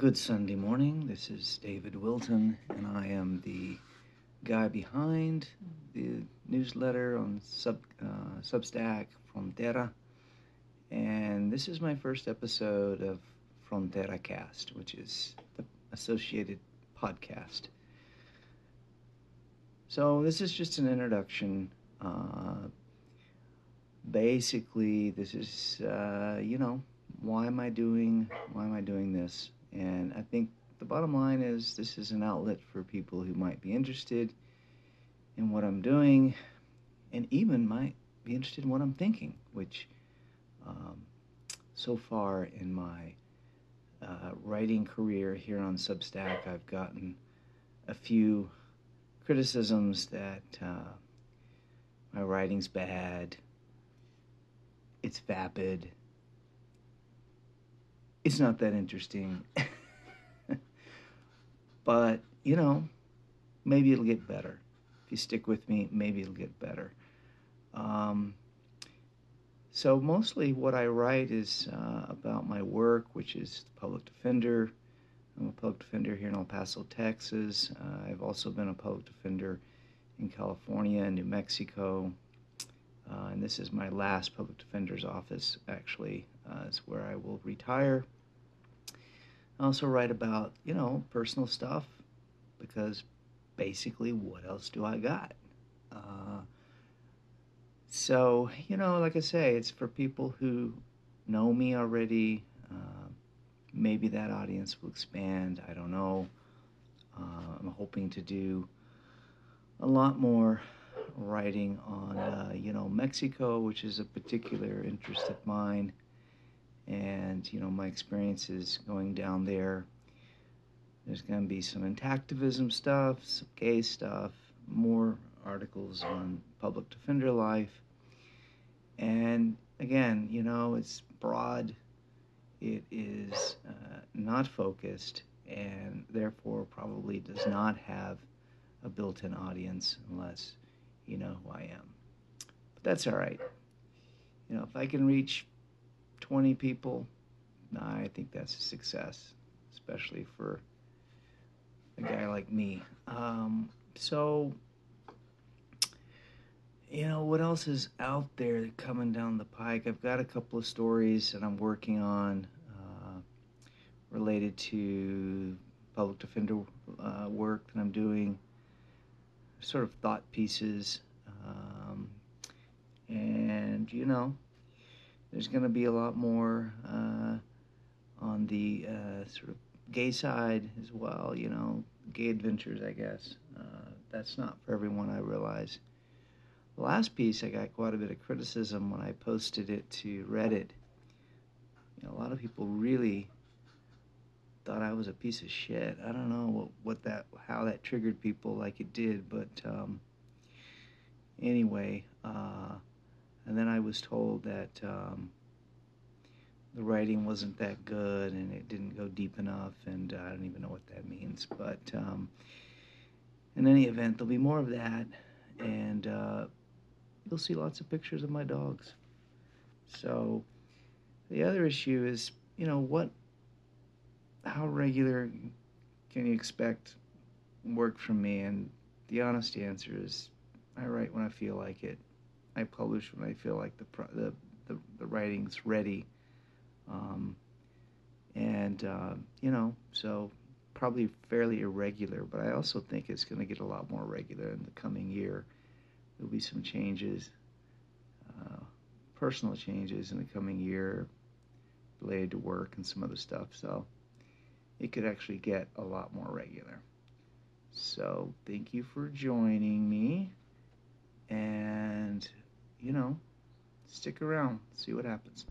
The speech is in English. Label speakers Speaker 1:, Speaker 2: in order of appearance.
Speaker 1: Good Sunday morning. This is David Wilton, and I am the guy behind the newsletter on Sub uh, Substack Frontera, and this is my first episode of Frontera Cast, which is the associated podcast. So this is just an introduction. Uh, basically, this is uh, you know why am I doing why am I doing this? And I think the bottom line is this is an outlet for people who might be interested in what I'm doing and even might be interested in what I'm thinking, which um, so far in my uh, writing career here on Substack, I've gotten a few criticisms that uh, my writing's bad, it's vapid, it's not that interesting. but, you know, maybe it'll get better. If you stick with me, maybe it'll get better. Um, so, mostly what I write is uh, about my work, which is public defender. I'm a public defender here in El Paso, Texas. Uh, I've also been a public defender in California and New Mexico. Uh, and this is my last public defender's office, actually. Uh, it's where I will retire. I also write about, you know, personal stuff because basically, what else do I got? Uh, so, you know, like I say, it's for people who know me already. Uh, maybe that audience will expand. I don't know. Uh, I'm hoping to do a lot more writing on, uh, you know, Mexico, which is a particular interest of mine, and, you know, my experiences going down there. There's going to be some intactivism stuff, some gay stuff, more articles on public defender life. And again, you know, it's broad, it is uh, not focused, and therefore probably does not have a built in audience unless you know who I am. But that's all right. You know, if I can reach 20 people, I think that's a success, especially for a guy like me. Um, so, you know, what else is out there coming down the pike? I've got a couple of stories that I'm working on uh, related to public defender uh, work that I'm doing, sort of thought pieces. Um, and, you know, there's going to be a lot more uh, on the uh, sort of gay side as well, you know, gay adventures, I guess. Uh, that's not for everyone, I realize. The last piece, I got quite a bit of criticism when I posted it to Reddit. You know, a lot of people really thought I was a piece of shit. I don't know what, what that, how that triggered people like it did, but um, anyway, uh, and then I was told that um, the writing wasn't that good and it didn't go deep enough, and uh, I don't even know what that means. But um, in any event, there'll be more of that, and uh, you'll see lots of pictures of my dogs. So the other issue is, you know, what, how regular can you expect work from me? And the honest answer is, I write when I feel like it. I publish when I feel like the the the, the writing's ready. Um, and uh, you know, so probably fairly irregular, but I also think it's going to get a lot more regular in the coming year. There'll be some changes, uh, personal changes in the coming year related to work and some other stuff. So it could actually get a lot more regular. So thank you for joining me. And, you know, stick around, see what happens.